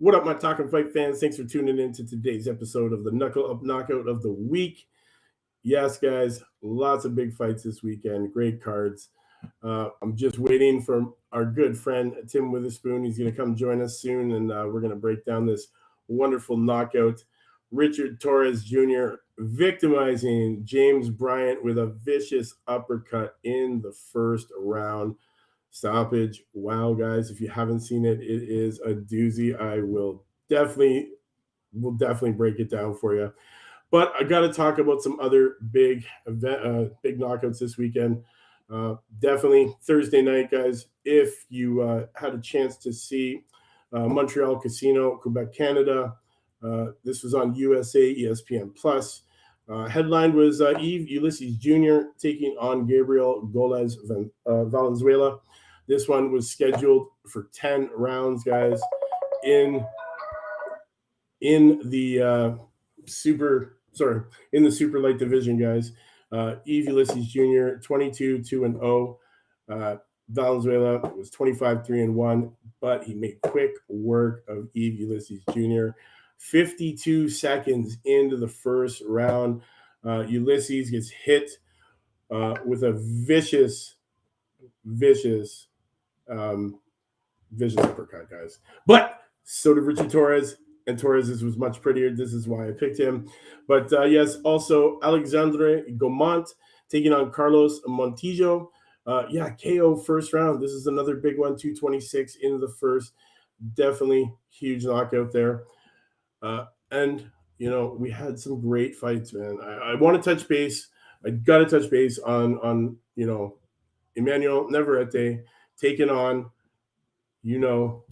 What up, my talking fight fans? Thanks for tuning in to today's episode of the Knuckle Up Knockout of the Week. Yes, guys, lots of big fights this weekend. Great cards. Uh, I'm just waiting for our good friend Tim Witherspoon. He's going to come join us soon, and uh, we're going to break down this wonderful knockout. Richard Torres Jr. victimizing James Bryant with a vicious uppercut in the first round stoppage. Wow, guys, if you haven't seen it, it is a doozy. I will definitely will definitely break it down for you. But I got to talk about some other big event, uh, big knockouts this weekend. Uh, definitely Thursday night, guys. If you uh, had a chance to see uh, Montreal Casino, Quebec, Canada, uh, this was on USA ESPN Plus. Uh, headline was uh, Steve Ulysses Jr. taking on Gabriel Gollaz Valenzuela. This one was scheduled for 10 rounds, guys, in in the uh, super sorry, in the super light division, guys. Uh, Steve Ulysses Jr., 22, 2 and 0. Uh, Valenzuela was 25, 3 and 1, but he made quick work of Steve Ulysses Jr. 52 seconds into the first round, uh, Ulysses gets hit uh, with a vicious, vicious um, vicious uppercut, guys. But so did Richard Torres, and Torres was much prettier. This is why I picked him. But uh, yes, also Alexandre Gaumont taking on Carlos Montijo. Uh, yeah, KO first round. This is another big one, 226 into the first. Definitely huge knockout there. Uh, and, you know, we had some great fights, man. I, I want to touch base. I got to touch base on, on you know, Emmanuel Navarrete taken on, you know,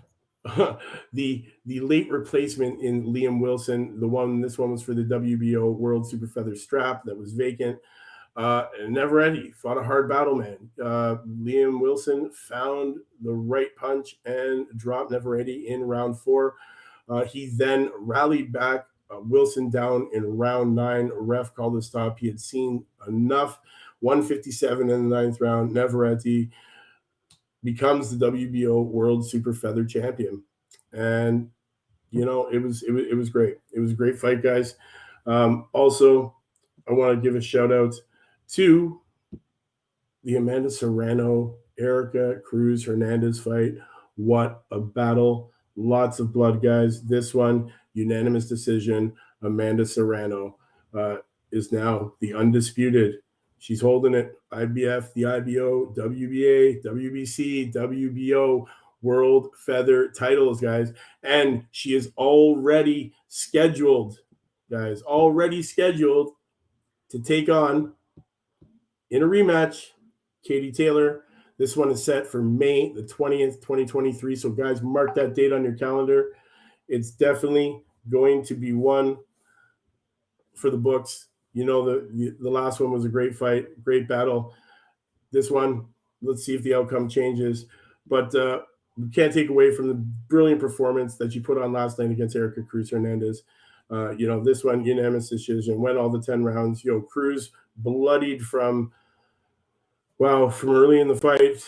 the the late replacement in Liam Wilson. The one this one was for the WBO World Super Feather Strap that was vacant. Uh, Navarrete fought a hard battle, man. Uh, Liam Wilson found the right punch and dropped Navarrete in round four. Uh, he then rallied back uh, Wilson down in round nine. Ref called a stop. He had seen enough. 157 in the ninth round. Navarrete becomes the WBO World Super Feather Champion, and you know it was it was it was great. It was a great fight, guys. Um, also, I want to give a shout out to the Amanda Serrano Erika Cruz Hernandez fight. What a battle! Lots of blood, guys. This one unanimous decision. Amanda Serrano uh, is now the undisputed She's holding it. IBF, the IBO, WBA, WBC, WBO World Feather titles, guys. And she is already scheduled, guys, already scheduled to take on in a rematch Katie Taylor. This one is set for May the 20th, 2023. So, guys, mark that date on your calendar. It's definitely going to be one for the books. You know, the, the last one was a great fight, great battle. This one, let's see if the outcome changes. But uh, we can't take away from the brilliant performance that you put on last night against Erika Cruz Hernandez. Uh, you know, this one, unanimous decision, went all the 10 rounds. Yo, Cruz bloodied from, well, from early in the fight,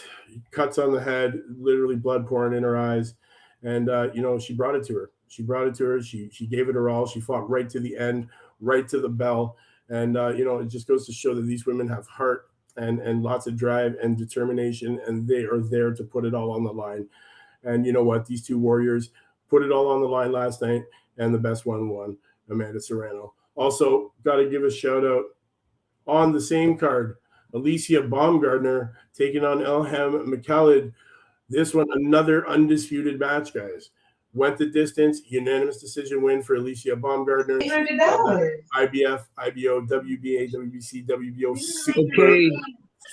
cuts on the head, literally blood pouring in her eyes. And, uh, you know, she brought it to her. She brought it to her. She, she gave it her all. She fought right to the end, right to the bell. And uh, you know, it just goes to show that these women have heart and and lots of drive and determination, and they are there to put it all on the line. And you know what? These two warriors put it all on the line last night, and the best one won, Amanda Serrano. Also, got to give a shout out on the same card, Alycia Baumgardner taking on Elhem Mekaled. This one, another undisputed match, guys went the distance. Unanimous decision win for Alycia Baumgardner. IBF, IBO, WBA, WBC, WBO, super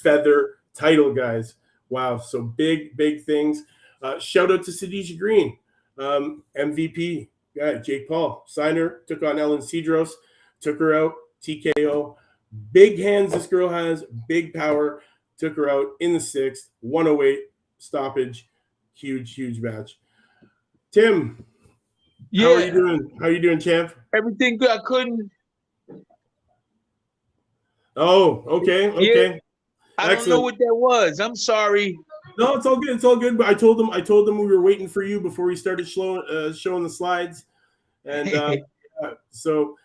feather title, guys. Wow. So big, big things. Uh, shout out to Shadasia Green, um, MVP guy, Jake Paul. Signer took on Elin Cederroos, took her out, TKO. Big hands this girl has, big power. Took her out in the sixth, 108 stoppage. Huge, huge match. Tim, yeah. How are you doing? How are you doing, champ? Everything good. I couldn't. Oh, okay, okay. Yeah. I don't know what that was. I'm sorry. No, it's all good. It's all good. But I told them, I told them we were waiting for you before we started showing uh, showing the slides, and uh, so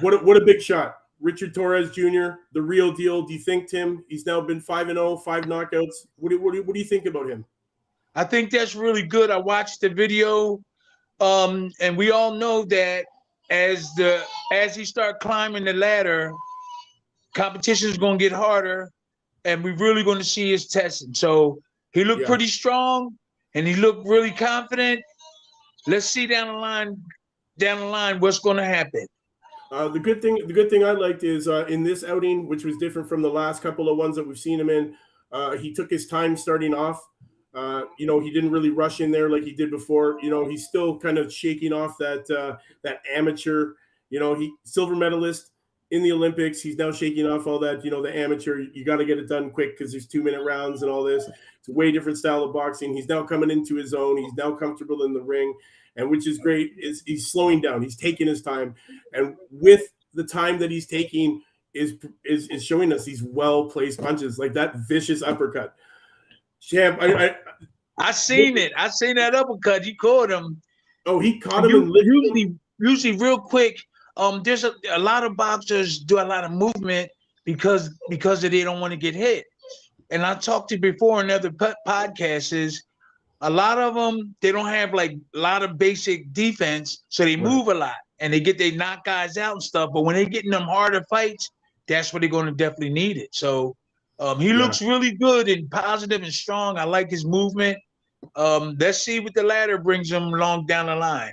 what? A, what a big shot, Richard Torres Jr., the real deal. Do you think Tim? He's now been five and 0, five knockouts. What do, what do, what do you think about him? I think that's really good. I watched the video, um, and we all know that as the as he start climbing the ladder, competition is going to get harder, and we're really going to see his testing. So he looked Yeah. pretty strong, and he looked really confident. Let's see down the line, down the line, what's going to happen. Uh, the good thing, the good thing I liked is uh, in this outing, which was different from the last couple of ones that we've seen him in. Uh, he took his time starting off. Uh, you know, he didn't really rush in there like he did before. You know, he's still kind of shaking off that uh, that amateur. You know, he silver medalist in the Olympics. He's now shaking off all that. You know, the amateur. You got to get it done quick because there's two minute rounds and all this. It's a way different style of boxing. He's now coming into his own. He's now comfortable in the ring, and which is great. Is he's slowing down. He's taking his time and with the time that he's taking is is, is showing us these well placed punches like that vicious uppercut. Champ, I, I I seen it. I seen that uppercut. You caught him. oh he caught him U- and lifted him. usually, usually real quick. Um, there's a, a lot of boxers do a lot of movement because because they don't want to get hit. And I talked to you before in other podcasts is a lot of them they don't have like a lot of basic defense, so they Right. move a lot and they get they knock guys out and stuff. But when they get in them harder fights, that's where they're going to definitely need it. So um, he Yeah. looks really good and positive and strong. I like his movement. Um, let's see what the ladder brings him along down the line.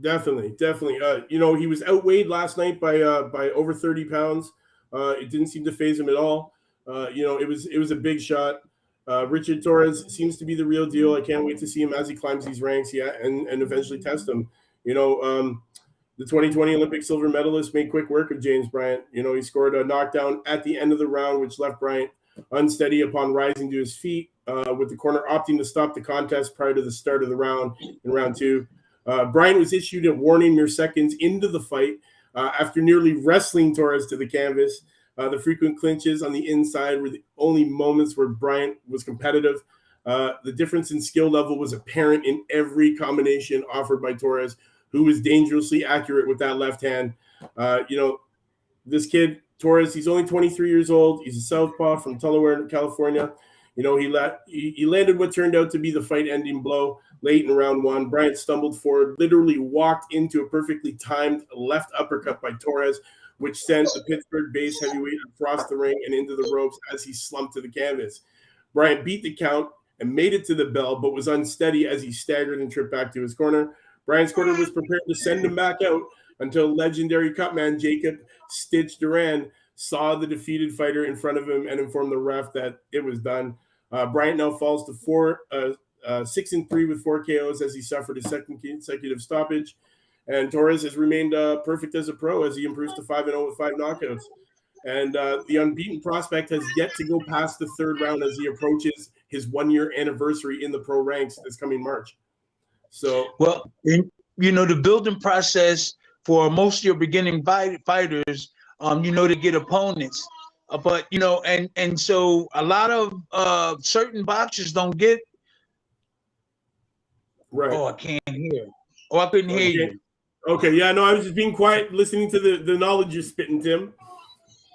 Definitely, definitely. Uh, you know, he was outweighed last night by uh by over 30 pounds. Uh, it didn't seem to phase him at all. Uh, you know, it was it was a big shot. Uh, Richard Torres seems to be the real deal. I can't wait to see him as he climbs these ranks, yeah, and and eventually test him. You know, um, the 2020 Olympic silver medalist made quick work of James Bryant. You know, he scored a knockdown at the end of the round, which left Bryant unsteady upon rising to his feet, uh, with the corner opting to stop the contest prior to the start of the round in round two. Uh, Bryant was issued a warning mere seconds into the fight uh, after nearly wrestling Torres to the canvas. Uh, the frequent clinches on the inside were the only moments where Bryant was competitive. Uh, the difference in skill level was apparent in every combination offered by Torres, who was dangerously accurate with that left hand. Uh, you know, this kid Torres, he's only 23 years old. He's a southpaw from Tulare, California. You know, he, la- he, landed what turned out to be the fight-ending blow late in round one. Bryant stumbled forward, literally walked into a perfectly timed left uppercut by Torres, which sent the Pittsburgh base heavyweight across the ring and into the ropes as he slumped to the canvas. Bryant beat the count and made it to the bell, but was unsteady as he staggered and tripped back to his corner. Bryant's corner was prepared to send him back out until legendary cutman Jacob Stitch Duran saw the defeated fighter in front of him and informed the ref that it was done. Uh, Bryant now falls to four, uh, uh, six and three with four KOs as he suffered his second consecutive stoppage. And Torres has remained uh, perfect as a pro as he improves to five and zero with five knockouts. And uh, the unbeaten prospect has yet to go past the third round as he approaches his one year anniversary in the pro ranks this coming March. So Well, you know, the building process for most of your beginning fight, fighters, um, you know, to get opponents. Uh, but you know, and and so a lot of uh certain boxers don't get. right. Oh, I can't hear. Oh, I couldn't hear you. Okay, yeah, no, I was just being quiet, listening to the, the knowledge you're spitting, Tim.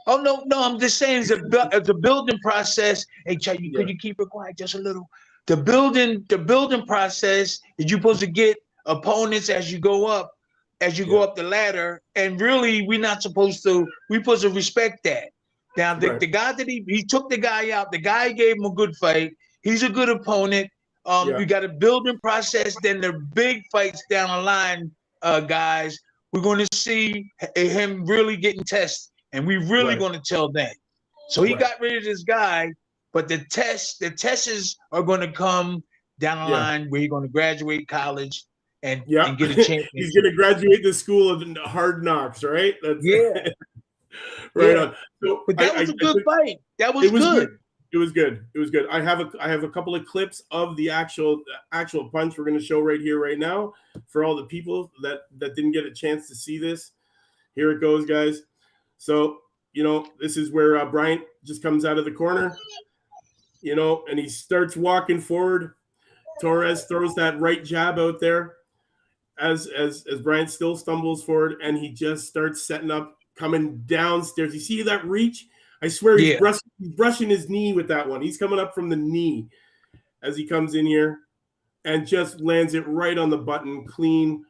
Oh no, no, I'm just saying it's a it's a building process. Hey, Chad, you, could you keep it quiet just a little? The building, the building process is you're supposed to get opponents as you go up, as you go up the ladder, and really we're not supposed to. We're supposed to respect that. Now the, Right. the guy that he he took the guy out, the guy gave him a good fight. He's a good opponent. Um, Yeah. you got a building process, then the big fights down the line, uh, guys. We're going to see him really getting tested, and we really Right. going to tell that. So he Right. got rid of this guy, but the tests, the tests are going to come down the Yeah. line where you're going to graduate college and, Yeah, and get a chance. he's going to graduate the school of hard knocks, right? That's Yeah. right Yeah. on. So But that I- was I- a good fight. That was, it was good. good. It was good. It was good. I have a I have a couple of clips of the actual actual punch we're going to show right here right now for all the people that that didn't get a chance to see this. Here it goes, guys. So you know this is where uh, Bryant just comes out of the corner. you know, and he starts walking forward. Torres throws that right jab out there as as as Bryant still stumbles forward and he just starts setting up coming downstairs. You see that reach? I swear he's, Yeah. brushing, he's brushing his knee with that one. He's coming up from the knee as he comes in here and just lands it right on the button clean.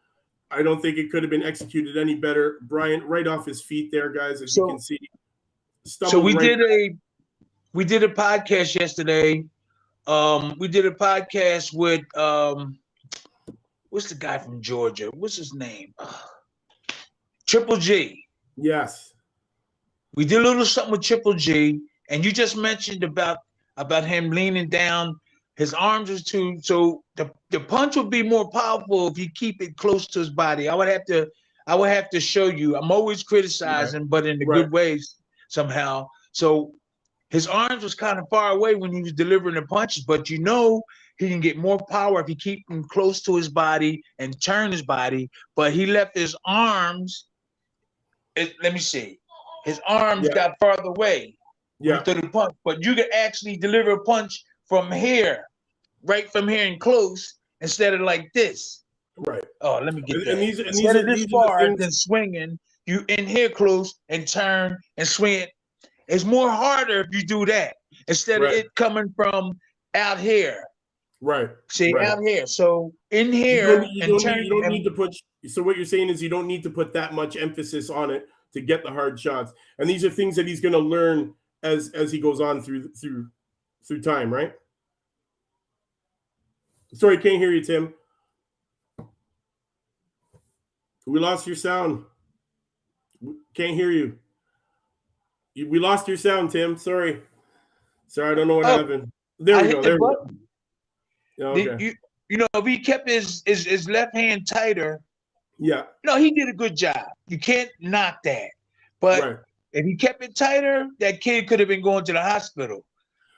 I don't think it could have been executed any better. Bryant right off his feet there, guys, as So- you can see. So we right- did a we did a podcast yesterday. Um, we did a podcast with um, what's the guy from Georgia? What's his name? Triple G. Yes. We did a little something with Triple G, and you just mentioned about about him leaning down. His arms are too so the, the punch would be more powerful if you keep it close to his body. I would have to I would have to show you. I'm always criticizing, but in the Right. good ways somehow. So his arms was kind of far away when he was delivering the punches, but you know he can get more power if he keep them close to his body and turn his body. But he left his arms. it- let me see. His arms Yeah. got farther away Yeah. to the punch, but you could actually deliver a punch from here, right from here and close, instead of like this. Right. Oh, let me get that. and these- and instead these of this these far and swinging, you in here close and turn and swing it. It's more harder if you do that instead Right. of it coming from out here. Right. See, Right. out here. So in You here don't, you don't, turn. need, you don't need to put so what you're saying is you don't need to put that much emphasis on it to get the hard shots and these are things that he's going to learn as as he goes on through through through time right sorry can't hear you tim we lost your sound can't hear you You- we lost your sound tim sorry sorry i don't know what Oh, happened there we hit go the we button. Did okay. You, you know, if he kept his, his his left hand tighter, yeah no, he did a good job. You can't knock that. But right if he kept it tighter, that kid could have been going to the hospital,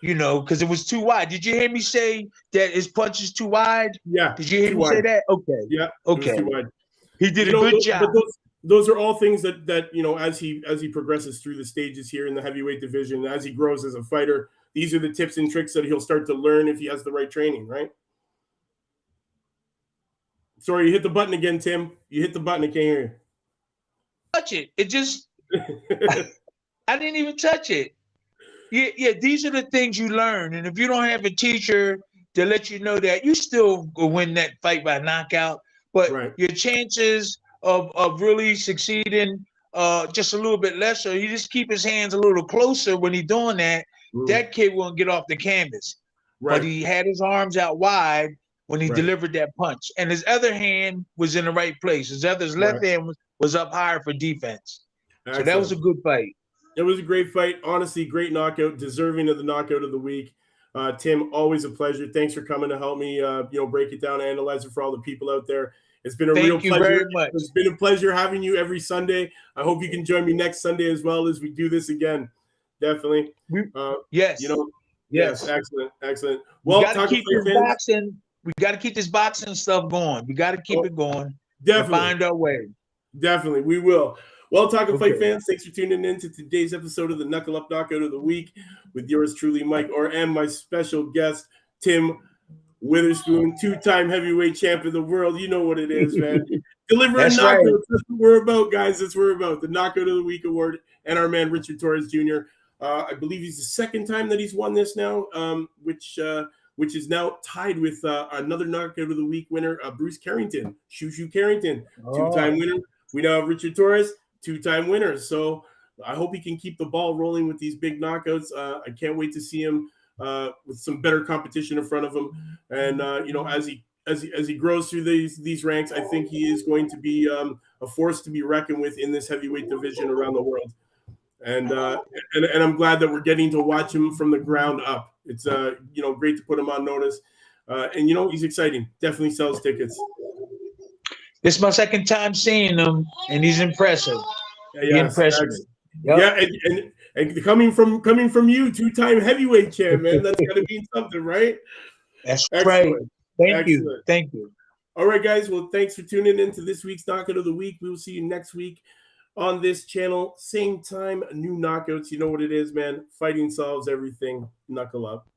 you know, because it was too wide. Did you hear me say that his punch is too wide? yeah Did you hear me say that? Okay. yeah Okay. wide. He did You a know, good those- job. But those, those are all things that that you know as he as he progresses through the stages here in the heavyweight division, as he grows as a fighter, these are the tips and tricks that he'll start to learn if he has the right training, right? Sorry, you hit the button again, Tim. You hit the button. I can't hear touch it. It just you. I didn't even touch it. Yeah, yeah. These are the things you learn, and if you don't have a teacher to let you know that, you still will win that fight by knockout. But Right. your chances of of really succeeding uh just a little bit lesser. You just keep his hands a little closer when he's doing that. That kid won't get off the canvas. right. But he had his arms out wide when he Right. delivered that punch, and his other hand was in the right place. His other his left Right. hand was, was up higher for defense. So that was a good fight. It was a great fight. Honestly, great knockout, deserving of the knockout of the week. Uh, Tim, always a pleasure. Thanks for coming to help me, uh, you know, break it down, analyze it for all the people out there. It's been a Thank real you pleasure. very much. It's been a pleasure having you every Sunday. I hope you can join me next Sunday as well as we do this again. Definitely. We- Uh, Yes. you know, yes. yes, excellent, excellent. we Well, got to keep this fans, boxing. We got to keep this boxing stuff going. We got to keep Oh, it going. definitely. find our way. Definitely, we will. Well, talk talking fight fans, thanks for tuning in to today's episode of the Knuckle Up Knockout of the Week with yours truly, Mike, or and my special guest, Tim Witherspoon, two-time heavyweight champ of the world. You know what it is, man. Delivering That's knockouts. right. That's what we're about, guys. That's what we're about. The Knockout of the Week award and our man Richard Torres Jr. Uh, I believe he's the second time that he's won this now, um, which uh, which is now tied with uh, another Knockout of the Week winner, uh, Bruce Carrington, Shu Shu Carrington two-time winner. We now have Richard Torres, two-time winner. So I hope he can keep the ball rolling with these big knockouts. Uh, I can't wait to see him uh, with some better competition in front of him. And uh, you know, as he as he, as he grows through these these ranks, I think he is going to be um, a force to be reckoned with in this heavyweight division around the world. And, uh, and and I'm glad that we're getting to watch him from the ground up. It's uh you know great to put him on notice. Uh, and you know he's exciting. Definitely sells tickets. This is my second time seeing him, and he's impressive. He Yes, impressed me. ex- Yep. Yeah, and, and, and coming from coming from you, two time heavyweight champ, man, that's to mean something, right? That's Excellent. right. Thank you. Thank you. All right, guys. Well, thanks for tuning in to this week's knockout of the week. We will see you next week on this channel, same time. New knockouts. You know what it is, man. Fighting solves everything. Knuckle up.